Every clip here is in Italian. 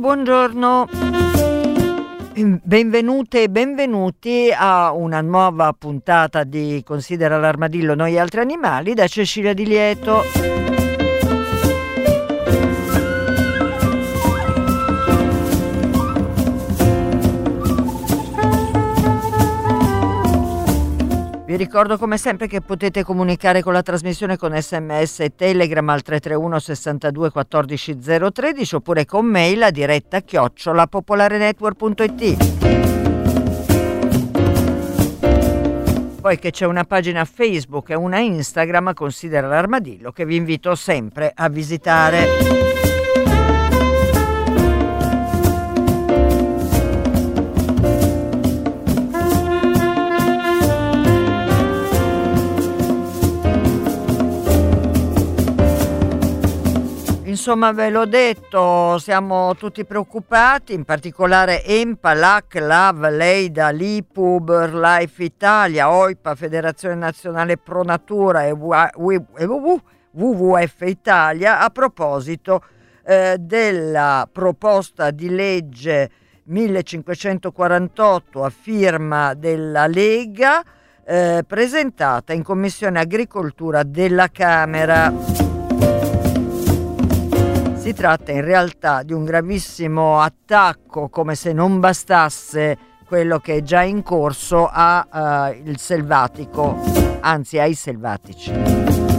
Buongiorno. Benvenute e benvenuti a una nuova puntata di Considera l'armadillo noi altri animali da Cecilia Di Lieto. Ricordo come sempre che potete comunicare con la trasmissione con sms e telegram al 331 62 14 013 oppure con mail a diretta chiocciola popolarenetwork.it. Poi che c'è una pagina Facebook e una Instagram, considera l'armadillo, che vi invito sempre a visitare. Insomma, ve l'ho detto, siamo tutti preoccupati, in particolare EMPA, LAC, LAV, LEIDA, LIPU, BirdLife Italia, OIPA, Federazione Nazionale Pro Natura e WWF Italia a proposito eh, della proposta di legge 1548 a firma della Lega eh, presentata in Commissione Agricoltura della Camera. Si tratta in realtà di un gravissimo attacco, come se non bastasse quello che è già in corso al uh, selvatico, anzi ai selvatici.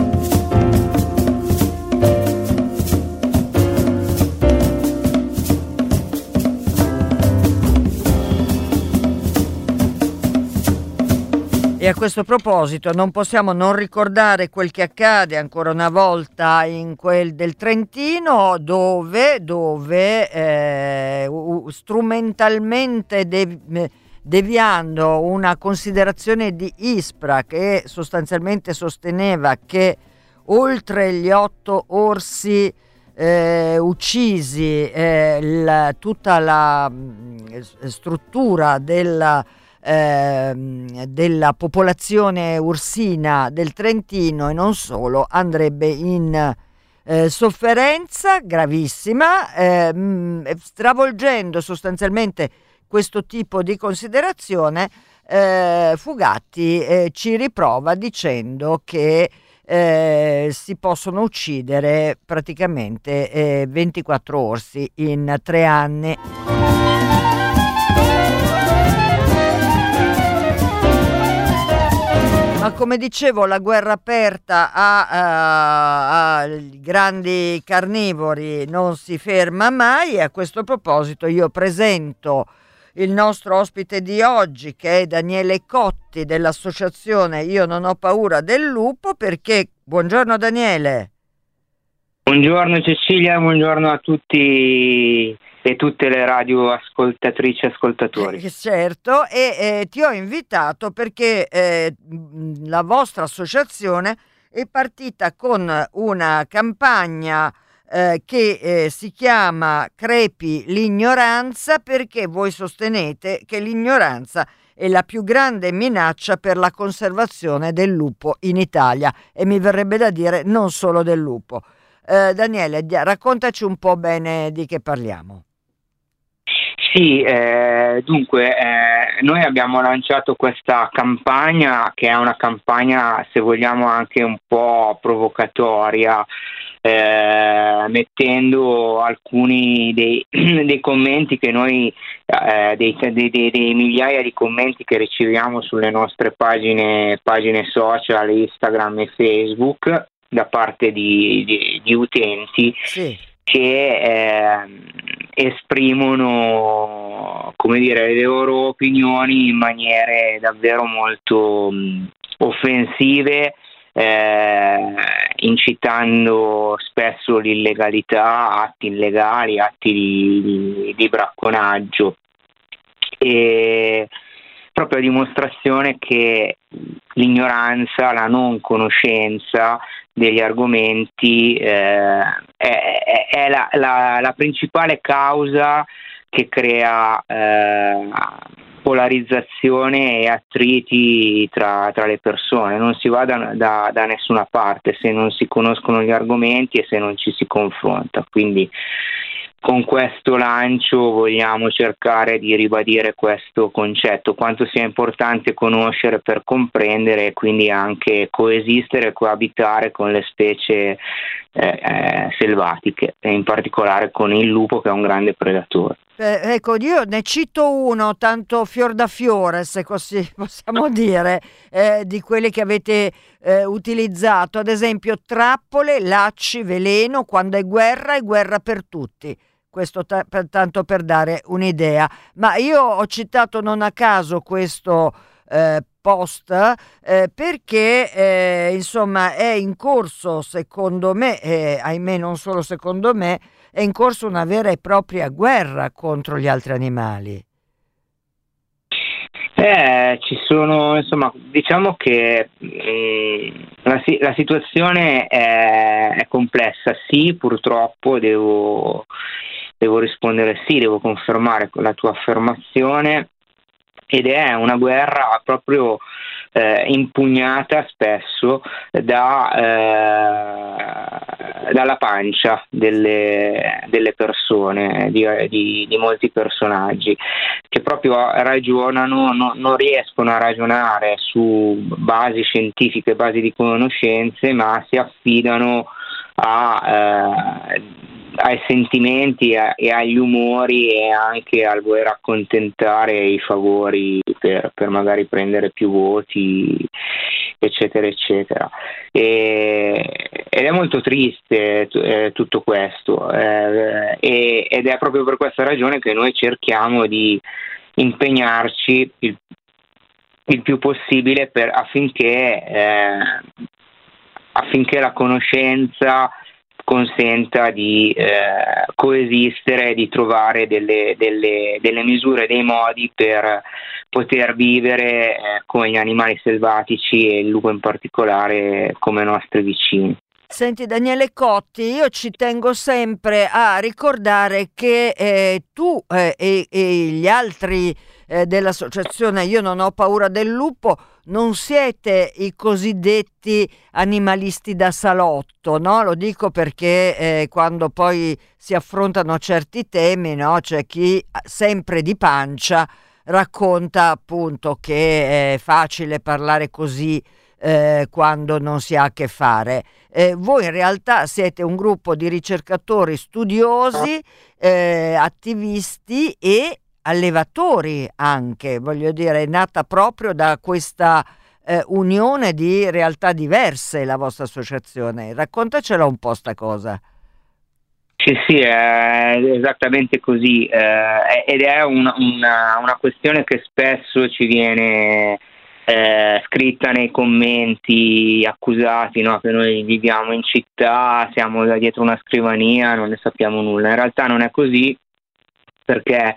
A questo proposito non possiamo non ricordare quel che accade ancora una volta in quel del Trentino dove, dove eh, strumentalmente dev- deviando una considerazione di Ispra che sostanzialmente sosteneva che oltre gli otto orsi eh, uccisi eh, la, tutta la mh, struttura della Ehm, della popolazione ursina del Trentino e non solo andrebbe in eh, sofferenza gravissima, eh, stravolgendo sostanzialmente questo tipo di considerazione. Eh, Fugatti eh, ci riprova dicendo che eh, si possono uccidere praticamente 24 eh, orsi in tre anni. Come dicevo, la guerra aperta ai grandi carnivori non si ferma mai e a questo proposito io presento il nostro ospite di oggi che è Daniele Cotti dell'associazione Io non ho paura del lupo perché buongiorno Daniele. Buongiorno Cecilia, buongiorno a tutti e tutte le radio ascoltatrici e ascoltatori. Eh, certo, e eh, ti ho invitato perché eh, la vostra associazione è partita con una campagna eh, che eh, si chiama Crepi l'ignoranza perché voi sostenete che l'ignoranza è la più grande minaccia per la conservazione del lupo in Italia e mi verrebbe da dire non solo del lupo. Eh, Daniele, raccontaci un po' bene di che parliamo. Sì, eh, dunque eh, noi abbiamo lanciato questa campagna che è una campagna se vogliamo anche un po' provocatoria, eh, mettendo alcuni dei, dei, commenti che noi, eh, dei, dei, dei, migliaia di commenti che riceviamo sulle nostre pagine, pagine social, Instagram e Facebook da parte di, di, di utenti. Sì che eh, esprimono come dire, le loro opinioni in maniere davvero molto mh, offensive eh, incitando spesso l'illegalità, atti illegali, atti di, di, di bracconaggio. E proprio a dimostrazione che l'ignoranza, la non conoscenza degli argomenti eh, è, è la, la, la, principale causa che crea eh, polarizzazione e attriti tra, tra, le persone, non si va da, da, da, nessuna parte se non si conoscono gli argomenti e se non ci si confronta. Quindi con questo lancio vogliamo cercare di ribadire questo concetto, quanto sia importante conoscere per comprendere e quindi anche coesistere e coabitare con le specie eh, eh, selvatiche, e in particolare con il lupo che è un grande predatore. Eh, ecco, io ne cito uno, tanto fior da fiore, se così possiamo dire, eh, di quelli che avete eh, utilizzato, ad esempio trappole, lacci, veleno, quando è guerra è guerra per tutti questo t- per, tanto per dare un'idea. Ma io ho citato non a caso questo eh, post eh, perché eh, insomma è in corso secondo me, e ahimè non solo secondo me, è in corso una vera e propria guerra contro gli altri animali. Eh, ci sono, insomma, diciamo che eh, la, la, situazione è, è, complessa, sì, purtroppo devo, devo rispondere sì, devo confermare la tua affermazione ed è una guerra proprio eh, impugnata spesso da, eh, dalla pancia delle, delle persone, di, di, di, molti personaggi che proprio ragionano, no, non riescono a ragionare su basi scientifiche, basi di conoscenze, ma si affidano a eh, ai sentimenti e agli umori e anche al voler accontentare i favori per, per magari prendere più voti eccetera eccetera. E, ed è molto triste eh, tutto questo eh, ed è proprio per questa ragione che noi cerchiamo di impegnarci il, il più possibile per, affinché, eh, affinché la conoscenza consenta di eh, coesistere, di trovare delle, delle, delle, misure, dei modi per poter vivere eh, come gli animali selvatici e il lupo in particolare come nostri vicini. Senti Daniele Cotti, io ci tengo sempre a ricordare che eh, tu eh, e, e, gli altri eh, dell'associazione Io non ho paura del lupo non siete i cosiddetti animalisti da salotto, no? Lo dico perché eh, quando poi si affrontano certi temi, no? C'è chi sempre di pancia racconta appunto che è facile parlare così eh, quando non si ha a che fare. Eh, voi in realtà siete un gruppo di ricercatori studiosi, eh, attivisti e allevatori anche, voglio dire, è nata proprio da questa eh, unione di realtà diverse la vostra associazione. Raccontacela un po' sta cosa. Sì, sì, è esattamente così eh, ed è una, una, una, questione che spesso ci viene eh, scritta nei commenti accusati no? che noi viviamo in città, siamo da dietro una scrivania, non ne sappiamo nulla. In realtà non è così, perché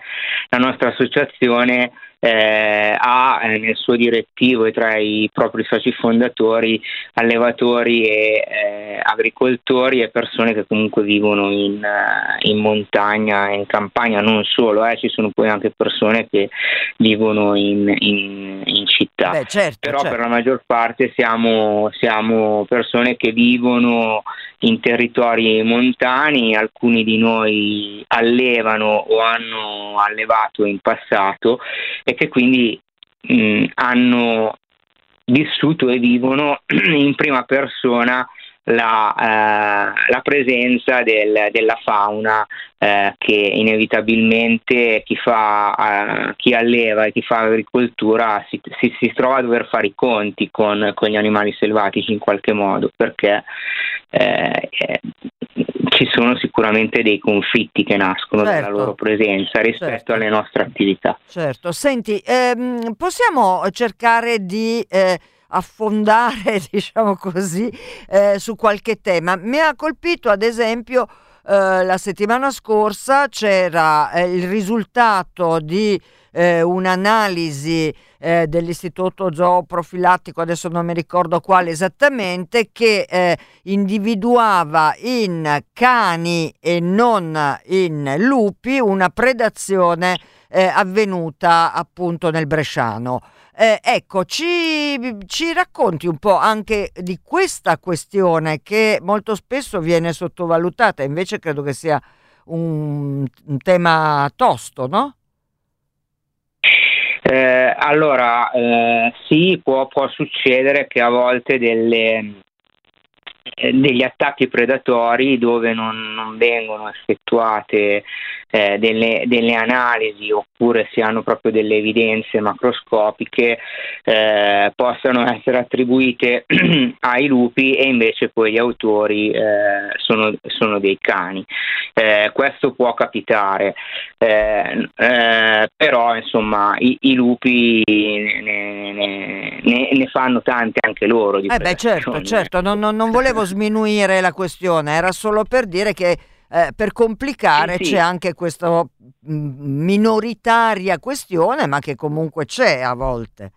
la nostra associazione eh, ha eh, nel suo direttivo e tra i propri soci fondatori allevatori e eh, agricoltori e persone che comunque vivono in, uh, in montagna, in campagna, non solo, eh, ci sono poi anche persone che vivono in, in, in città. Beh, certo, Però certo. per la maggior parte siamo, siamo persone che vivono in territori montani, alcuni di noi allevano o hanno allevato in passato e che quindi mh, hanno vissuto e vivono in prima persona la, eh, la presenza del, della fauna eh, che inevitabilmente chi, fa, eh, chi alleva e chi fa agricoltura si, si, si, trova a dover fare i conti con, con, gli animali selvatici in qualche modo perché eh, ci sono sicuramente dei conflitti che nascono certo. dalla loro presenza rispetto certo. alle nostre attività. Certo, senti, ehm, possiamo cercare di eh, affondare, diciamo così, eh, su qualche tema. Mi ha colpito ad esempio eh, la settimana scorsa c'era eh, il risultato di eh, un'analisi eh, dell'istituto zooprofilattico, adesso non mi ricordo quale esattamente, che eh, individuava in cani e non in lupi una predazione avvenuta appunto nel Bresciano. Eh, ecco, ci, ci, racconti un po' anche di questa questione che molto spesso viene sottovalutata, invece credo che sia un, un tema tosto, no? Eh, allora, eh, sì, può, può, succedere che a volte delle, eh, degli attacchi predatori dove non, non vengono effettuate eh, delle, delle, analisi oppure si hanno proprio delle evidenze macroscopiche eh, possano essere attribuite ai lupi e invece poi gli autori eh, sono, sono, dei cani. Eh, questo può capitare, eh, eh, però insomma i, i lupi ne, ne, ne, ne, fanno tante anche loro. eh beh certo, certo, non, non volevo sminuire la questione, era solo per dire che eh, per complicare sì, sì. c'è anche questa mm, minoritaria questione, ma che comunque c'è a volte.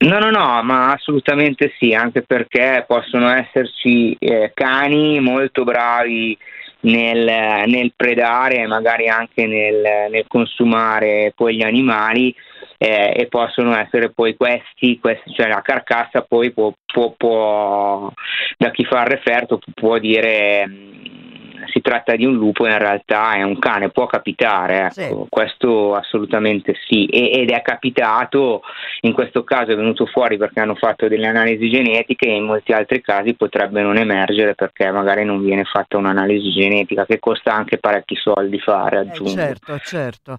No, no, no, ma assolutamente sì, anche perché possono esserci eh, cani molto bravi nel, nel, predare, magari anche nel, nel consumare poi gli animali eh, e possono essere poi questi, questi, cioè la carcassa poi può, può, può da chi fa il referto può dire mm, si tratta di un lupo, in realtà è un cane, può capitare, ecco. sì. questo assolutamente sì, e, ed è capitato, in questo caso è venuto fuori perché hanno fatto delle analisi genetiche e in molti altri casi potrebbe non emergere perché magari non viene fatta un'analisi genetica che costa anche parecchi soldi fare, eh, aggiungo. Eh, certo, certo.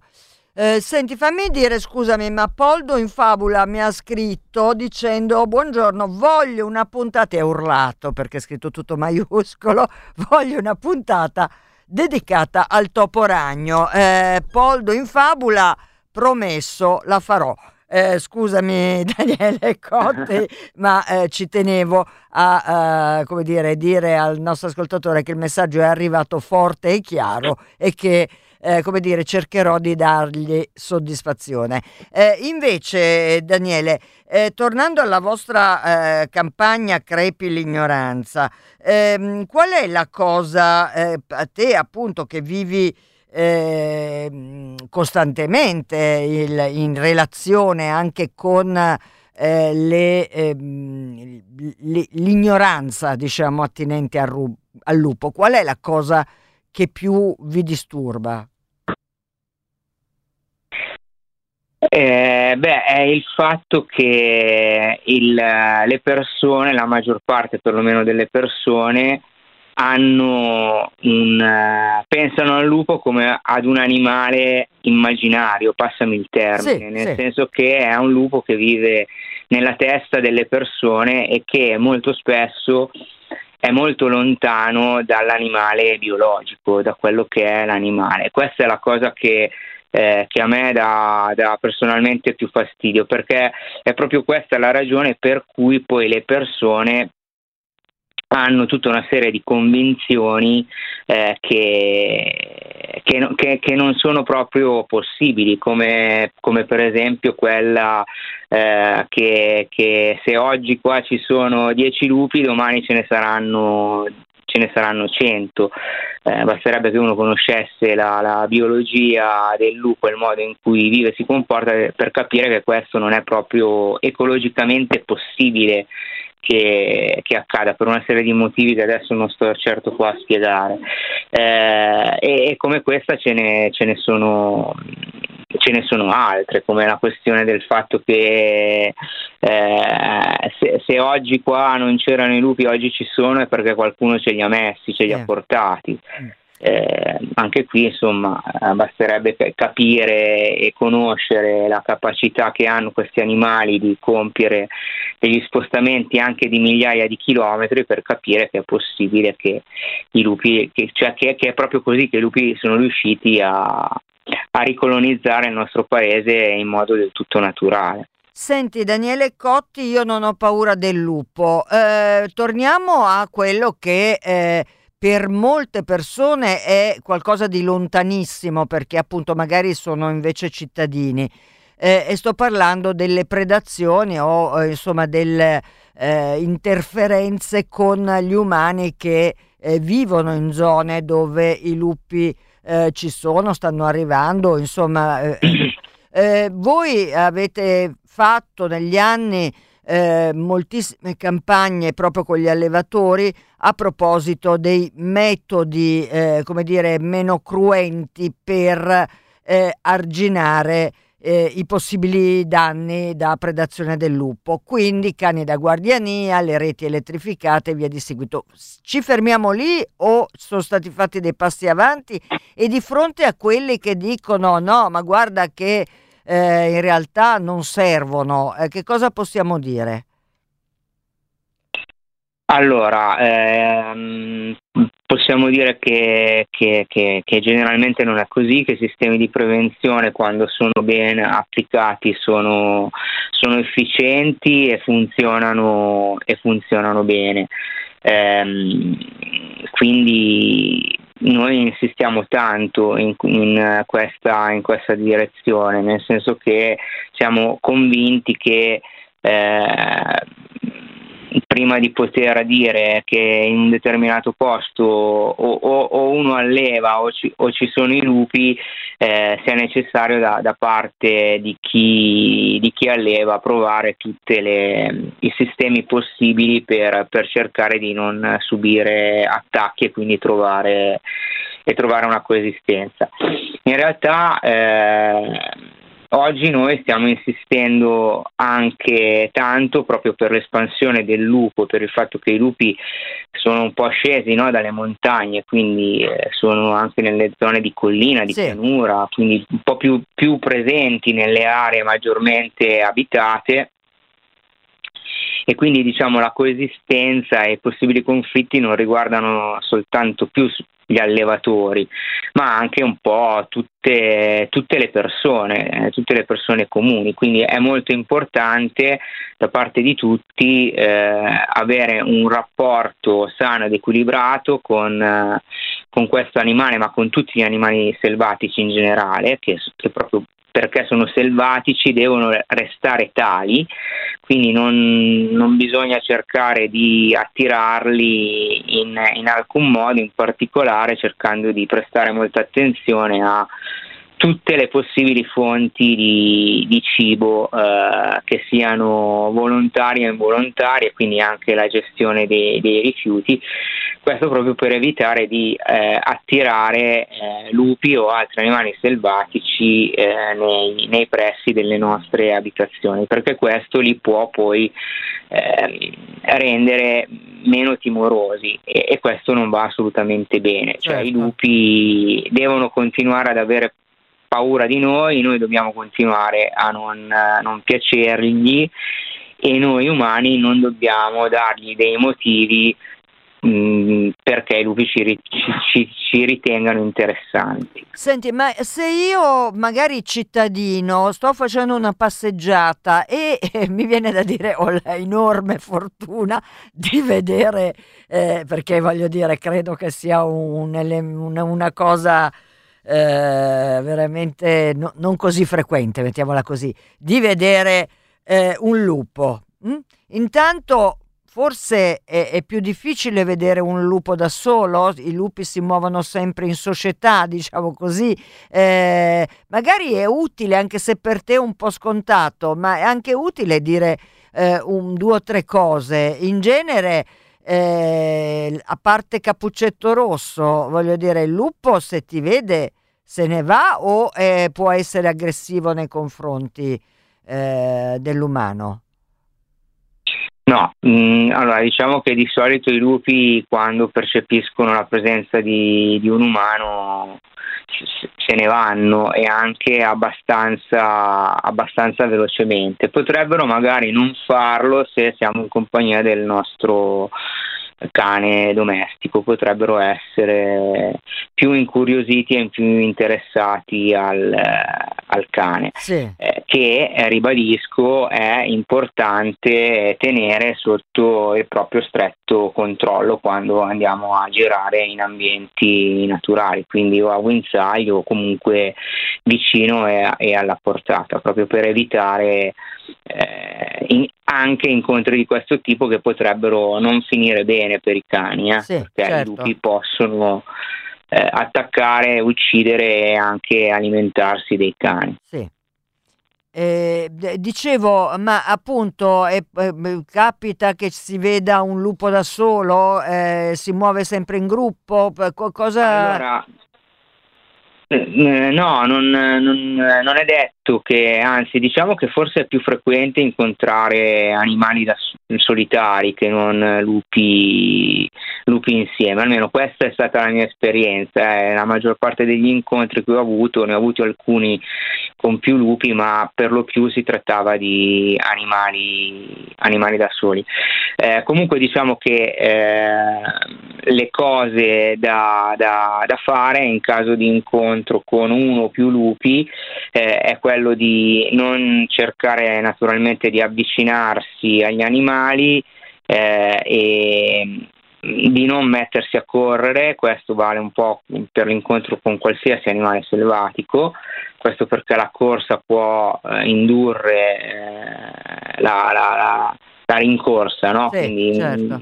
Eh, senti, fammi dire, scusami, ma Poldo in fabula mi ha scritto dicendo buongiorno, voglio una puntata, e ha urlato perché è scritto tutto maiuscolo, voglio una puntata dedicata al topo ragno. Eh, Poldo in fabula, promesso, la farò. Eh, scusami Daniele Cotti, ma eh, ci tenevo a uh, dire, dire al nostro ascoltatore che il messaggio è arrivato forte e chiaro e che eh, come dire, cercherò di dargli soddisfazione. Eh, invece, Daniele, eh, tornando alla vostra eh, campagna Crepi l'ignoranza, ehm, qual è la cosa eh, a te appunto che vivi ehm, costantemente il, in relazione anche con eh, le, ehm, l'ignoranza, diciamo, attinente al, ru- al, lupo. Qual è la cosa che più vi disturba? Eh, beh, è il fatto che il, le persone, la maggior parte perlomeno delle persone, hanno un, pensano al lupo come ad un animale immaginario, passami il termine, sì, nel sì. senso che è un lupo che vive nella testa delle persone e che molto spesso è molto lontano dall'animale biologico, da quello che è l'animale. Questa è la cosa che, eh, che a me dà, dà, personalmente più fastidio, perché è proprio questa la ragione per cui poi le persone hanno tutta una serie di convinzioni eh, che, che, che, che, non sono proprio possibili, come, come per esempio quella eh, che, se oggi qua ci sono 10 lupi, domani ce ne saranno ce ne saranno 100. Eh, basterebbe che uno conoscesse la, la, biologia del lupo e il modo in cui vive e si comporta per capire che questo non è proprio ecologicamente possibile che, che, accada per una serie di motivi che adesso non sto certo qua a spiegare. Eh, e, e, come questa ce ne, ce ne, sono, ce ne sono altre, come la questione del fatto che eh, se, se, oggi qua non c'erano i lupi, oggi ci sono è perché qualcuno ce li ha messi, ce li ha portati. eh, anche qui insomma eh, basterebbe capire e conoscere la capacità che hanno questi animali di compiere degli spostamenti anche di migliaia di chilometri per capire che è possibile che i lupi, che, cioè che, che è proprio così che i lupi sono riusciti a, a ricolonizzare il nostro paese in modo del tutto naturale. Senti Daniele Cotti, io non ho paura del lupo. Eh, torniamo a quello che eh, per molte persone è qualcosa di lontanissimo perché appunto magari sono invece cittadini eh, e sto parlando delle predazioni o eh, insomma delle eh, interferenze con gli umani che eh, vivono in zone dove i lupi eh, ci sono, stanno arrivando, insomma eh, voi avete fatto negli anni eh, moltissime campagne proprio con gli allevatori a proposito dei metodi, eh, come dire, meno cruenti per eh, arginare eh, i possibili danni da predazione del lupo, quindi cani da guardiania, le reti elettrificate e via di seguito. Ci fermiamo lì o sono stati fatti dei passi avanti e di fronte a quelli che dicono no, ma guarda che eh, in realtà non servono, eh, che cosa possiamo dire? Allora, ehm, possiamo dire che, che, che, che, generalmente non è così, che i sistemi di prevenzione quando sono ben applicati sono, sono efficienti e funzionano, e funzionano bene. Ehm, quindi noi insistiamo tanto in, in, questa, in, questa, direzione, nel senso che siamo convinti che eh, prima di poter dire che in un determinato posto o, o, o uno alleva o ci, o ci, sono i lupi, eh, sia necessario da, da parte di chi, di chi, alleva provare tutti i sistemi possibili per, per, cercare di non subire attacchi e quindi trovare, e trovare una coesistenza. In realtà eh, Oggi noi stiamo insistendo anche tanto proprio per l'espansione del lupo, per il fatto che i lupi sono un po' scesi no, dalle montagne, quindi eh, sono anche nelle zone di collina, di sì. pianura, quindi un po' più, più presenti nelle aree maggiormente abitate e quindi diciamo la coesistenza e i possibili conflitti non riguardano soltanto più gli allevatori, ma anche un po' tutte, tutte, le persone, eh, tutte le persone comuni. Quindi è molto importante da parte di tutti eh, avere un rapporto sano ed equilibrato con, eh, con, questo animale, ma con tutti gli animali selvatici in generale, che, che proprio perché sono selvatici devono restare tali, quindi non, non bisogna cercare di attirarli in, in, alcun modo, in particolare cercando di prestare molta attenzione a tutte le possibili fonti di, di cibo eh, che siano volontarie o involontarie, quindi anche la gestione dei, dei rifiuti, questo proprio per evitare di eh, attirare eh, lupi o altri animali selvatici eh, nei, nei, pressi delle nostre abitazioni, perché questo li può poi ehm, rendere meno timorosi e, e, questo non va assolutamente bene, cioè certo. i lupi devono continuare ad avere paura di noi, noi dobbiamo continuare a non, non piacergli e noi umani non dobbiamo dargli dei motivi mm, perché i lupi ci, ci, ci, ritengano interessanti. Senti, ma se io magari cittadino sto facendo una passeggiata e eh, mi viene da dire ho la enorme fortuna di vedere, eh, perché voglio dire, credo che sia un, una, una cosa eh, veramente no, non così frequente, mettiamola così, di vedere eh, un lupo. Mm? Intanto forse è, è, più difficile vedere un lupo da solo, i lupi si muovono sempre in società, diciamo così, eh, magari è utile anche se per te è un po' scontato, ma è anche utile dire eh, un, due o tre cose. In genere eh, a parte Cappuccetto Rosso, voglio dire, il lupo se ti vede se ne va o eh, può essere aggressivo nei confronti eh, dell'umano? No, mm, allora diciamo che di solito i lupi quando percepiscono la presenza di, di un umano se ne vanno e anche abbastanza, abbastanza velocemente. Potrebbero magari non farlo se siamo in compagnia del nostro cane domestico potrebbero essere più incuriositi e più interessati al, al cane, sì. eh, che eh, ribadisco è importante tenere sotto il proprio stretto controllo quando andiamo a girare in ambienti naturali, quindi o a guinzaglio o comunque vicino e, e alla portata, proprio per evitare eh, in, anche incontri di questo tipo che potrebbero non finire bene per i cani, eh, sì, perché certo. i lupi possono eh, attaccare, uccidere e anche alimentarsi dei cani. Sì. Eh, dicevo, ma appunto eh, capita che si veda un lupo da solo, eh, si muove sempre in gruppo, cosa... Allora, eh, no, non, non, non, è detto che, anzi diciamo che forse è più frequente incontrare animali da, solitari che non lupi, lupi, insieme, almeno questa è stata la mia esperienza, eh. la maggior parte degli incontri che ho avuto, ne ho avuti alcuni con più lupi, ma per lo più si trattava di animali, animali da soli. Eh, comunque diciamo che eh, le cose da, da, da, fare in caso di incontro con uno o più lupi eh, è quello di non cercare naturalmente di avvicinarsi agli animali eh, e di non mettersi a correre, questo vale un po' per l'incontro con qualsiasi animale selvatico, questo perché la corsa può eh, indurre eh, la, la, la, la, rincorsa, no? Sì, Quindi, certo.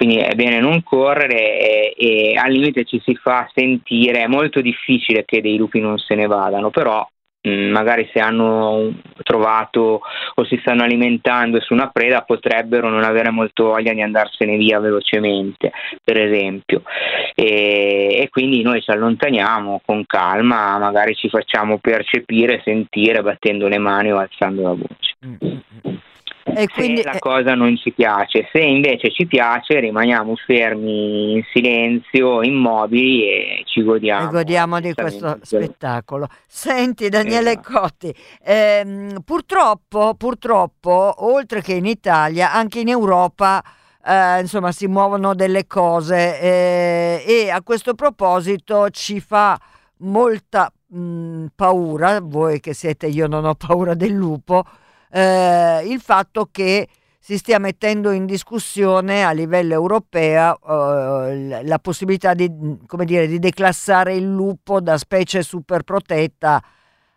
Quindi è bene non correre e, e, al limite ci si fa sentire, è molto difficile che dei lupi non se ne vadano, però Mm, magari se hanno trovato o si stanno alimentando su una preda potrebbero non avere molto voglia di andarsene via velocemente, per esempio. E, e quindi noi ci allontaniamo con calma, magari ci facciamo percepire, sentire battendo le mani o alzando la voce. E quindi... la cosa non ci piace. Se invece ci piace, rimaniamo fermi in silenzio, immobili e ci godiamo. E godiamo di questo spettacolo. Senti, Daniele esatto. Cotti, ehm, purtroppo, purtroppo, oltre che in Italia, anche in Europa. Eh, insomma, si muovono delle cose eh, e a questo proposito ci fa molta mh, paura, voi che siete io non ho paura del lupo, eh, il fatto che si stia mettendo in discussione a livello europeo eh, la possibilità di, dire, di, declassare il lupo da specie super protetta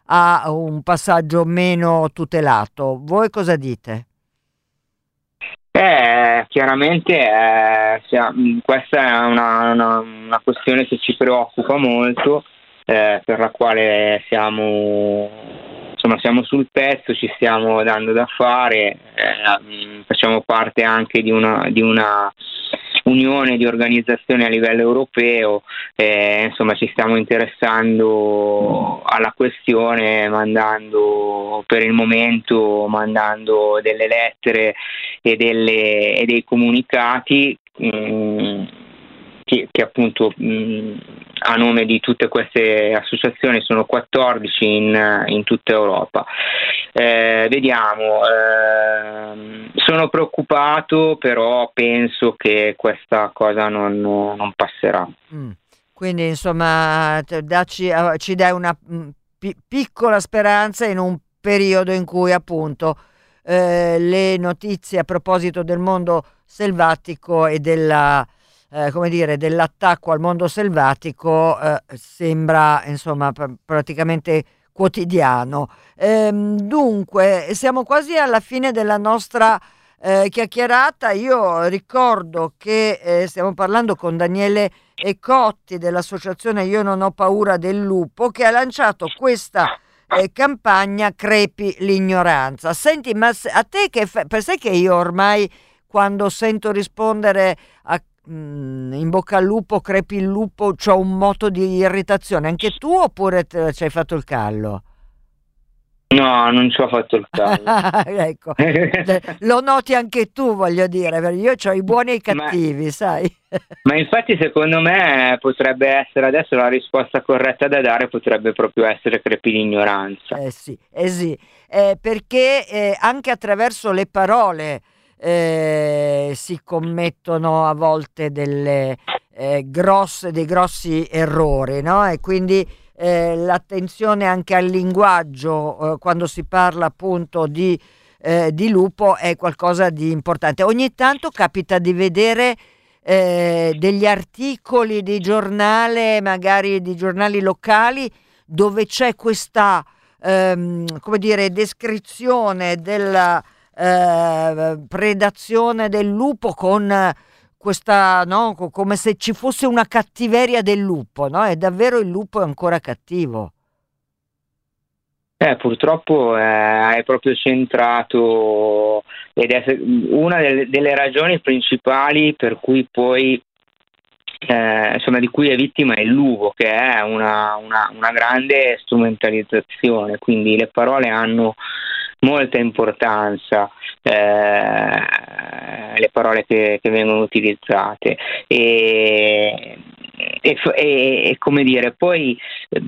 a un passaggio meno tutelato. Voi cosa dite? Eh, chiaramente eh, questa è una, una, una, questione che ci preoccupa molto, eh, per la quale siamo insomma siamo sul pezzo, ci stiamo dando da fare, eh, facciamo parte anche di una, di una unione di organizzazioni a livello europeo, eh, insomma ci stiamo interessando alla questione mandando per il momento mandando delle lettere e, delle, e dei comunicati. Mh, mm, che, che appunto mh, a nome di tutte queste associazioni sono 14 in, in tutta Europa. Eh, vediamo, eh, sono preoccupato, però penso che questa cosa non, non passerà. Mm. Quindi insomma dacci, ci dai una mm, p- piccola speranza in un periodo in cui appunto eh, le notizie a proposito del mondo selvatico e della eh, come dire, dell'attacco al mondo selvatico eh, sembra insomma pr- praticamente quotidiano. Ehm, dunque, siamo quasi alla fine della nostra eh, chiacchierata. Io ricordo che eh, stiamo parlando con Daniele Ecotti dell'associazione Io non ho paura del lupo che ha lanciato questa eh, campagna Crepi l'ignoranza. Senti, ma a te che fa- sai che io ormai quando sento rispondere a Mm, in bocca al lupo, crepi il lupo, c'ho un moto di irritazione. Anche tu oppure ci hai fatto il callo? No, non ci ho fatto il caso. ecco, lo noti anche tu, voglio dire, perché io ho i buoni e i cattivi, ma, sai? ma infatti secondo me potrebbe essere adesso la risposta corretta da dare, potrebbe proprio essere crepi l'ignoranza. Eh sì, eh sì. Eh, perché eh, anche attraverso le parole eh, si commettono a volte delle eh, grosse, dei grossi errori, no? E quindi eh, l'attenzione anche al linguaggio eh, quando si parla appunto di, eh, di, lupo è qualcosa di importante. Ogni tanto capita di vedere eh, degli articoli di giornale, magari di giornali locali, dove c'è questa ehm, come dire, descrizione della eh, predazione del lupo con questa, no? come se ci fosse una cattiveria del lupo, no? E davvero il lupo è ancora cattivo. Eh, purtroppo eh, è proprio centrato ed è una delle, delle ragioni principali per cui poi eh, insomma, di cui è vittima è il lupo, che è una, una, una, grande strumentalizzazione, quindi le parole hanno molta importanza eh, le parole che, che, vengono utilizzate. E, e, e, come dire poi eh,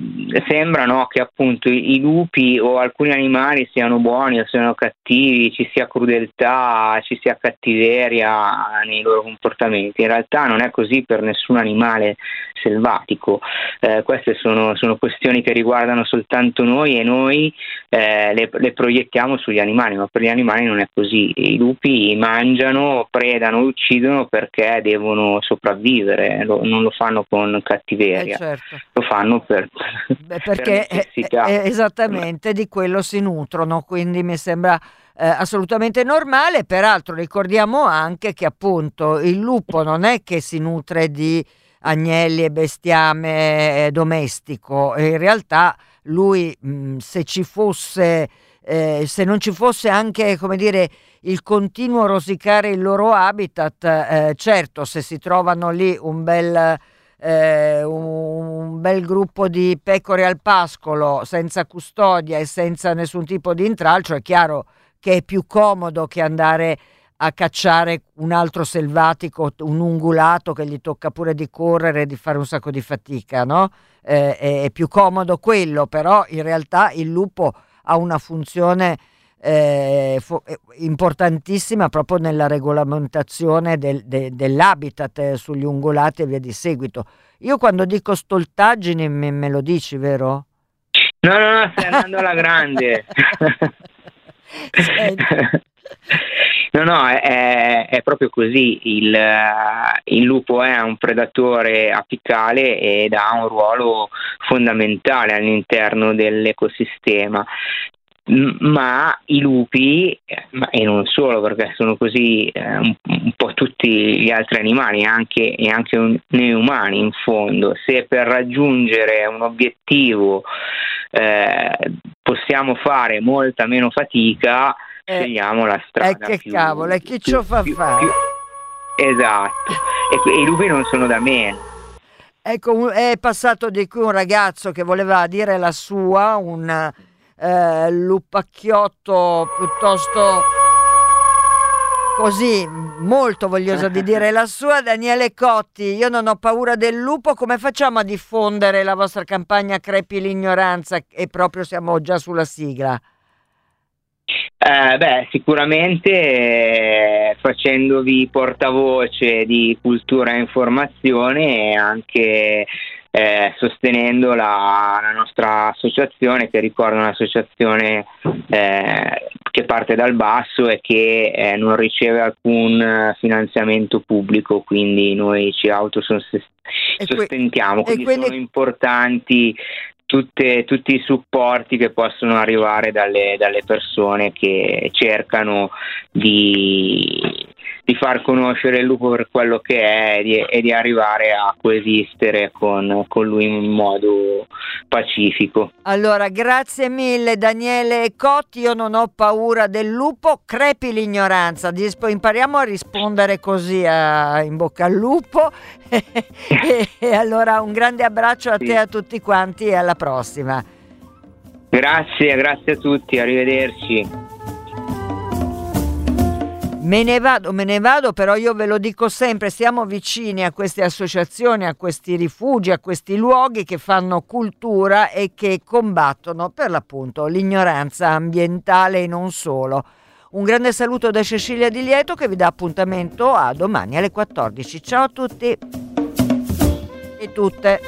sembra no, che appunto i, lupi o alcuni animali siano buoni o siano cattivi ci sia crudeltà ci sia cattiveria nei loro comportamenti. In realtà non è così per nessun animale selvatico. Eh, queste sono, sono, questioni che riguardano soltanto noi e noi eh, le, le proiettiamo sugli animali ma per gli animali non è così. I lupi mangiano predano uccidono perché devono sopravvivere non lo fanno con cattiveria, eh certo. lo fanno per, Beh, perché per è, è esattamente di quello si nutrono, quindi mi sembra eh, assolutamente normale. Peraltro ricordiamo anche che appunto il lupo non è che si nutre di agnelli e bestiame eh, domestico, in realtà lui mh, se ci fosse eh, se non ci fosse anche, come dire, il continuo rosicare il loro habitat, eh, certo, se si trovano lì un bel eh, un bel gruppo di pecore al pascolo senza custodia e senza nessun tipo di intralcio, è chiaro che è più comodo che andare a cacciare un altro selvatico, un ungulato che gli tocca pure di correre e di fare un sacco di fatica, no? Eh, è più comodo quello, però in realtà il lupo ha una funzione eh, fo- eh, importantissima proprio nella regolamentazione del, de- dell'habitat eh, sugli ungulati e via di seguito. Io quando dico stoltaggini me, me lo dici, vero? No, no, no, stai andando alla grande. No, no, è, è proprio così. Il, il, lupo è un predatore apicale ed ha un ruolo fondamentale all'interno dell'ecosistema ma i lupi, e non solo perché sono così eh, un, un, po' tutti gli altri animali anche, e anche un, noi umani in fondo, se per raggiungere un obiettivo eh, possiamo fare molta meno fatica, eh, scegliamo la strada. E che più, cavolo, e chi lo fa più, fare? Più, esatto, e, e i lupi non sono da meno. Ecco, è passato di qui un ragazzo che voleva dire la sua, un eh, lupacchiotto piuttosto così molto vogliosa di dire la sua Daniele Cotti. Io non ho paura del lupo. Come facciamo a diffondere la vostra campagna crepi l'ignoranza? E proprio siamo già sulla sigla. Eh, beh, sicuramente eh, facendovi portavoce di cultura e informazione e anche eh, sostenendo la, la, nostra associazione, che ricorda un'associazione eh, che parte dal basso e che eh, non riceve alcun finanziamento pubblico, quindi noi ci autosostentiamo, quindi, quindi sono importanti tutte, tutti i supporti che possono arrivare dalle, dalle persone che cercano di di far conoscere il lupo per quello che è e di, e di arrivare a coesistere con, con, lui in modo pacifico. Allora, grazie mille Daniele Cotti, io non ho paura del lupo, crepi l'ignoranza, impariamo a rispondere così a, in bocca al lupo e, e, allora un grande abbraccio a te e a tutti quanti e alla prossima. Grazie, grazie a tutti, arrivederci. Me ne vado, me ne vado, però io ve lo dico sempre, siamo vicini a queste associazioni, a questi rifugi, a questi luoghi che fanno cultura e che combattono per l'appunto l'ignoranza ambientale e non solo. Un grande saluto da Cecilia Di Lieto che vi dà appuntamento a domani alle 14. Ciao a tutti e tutte.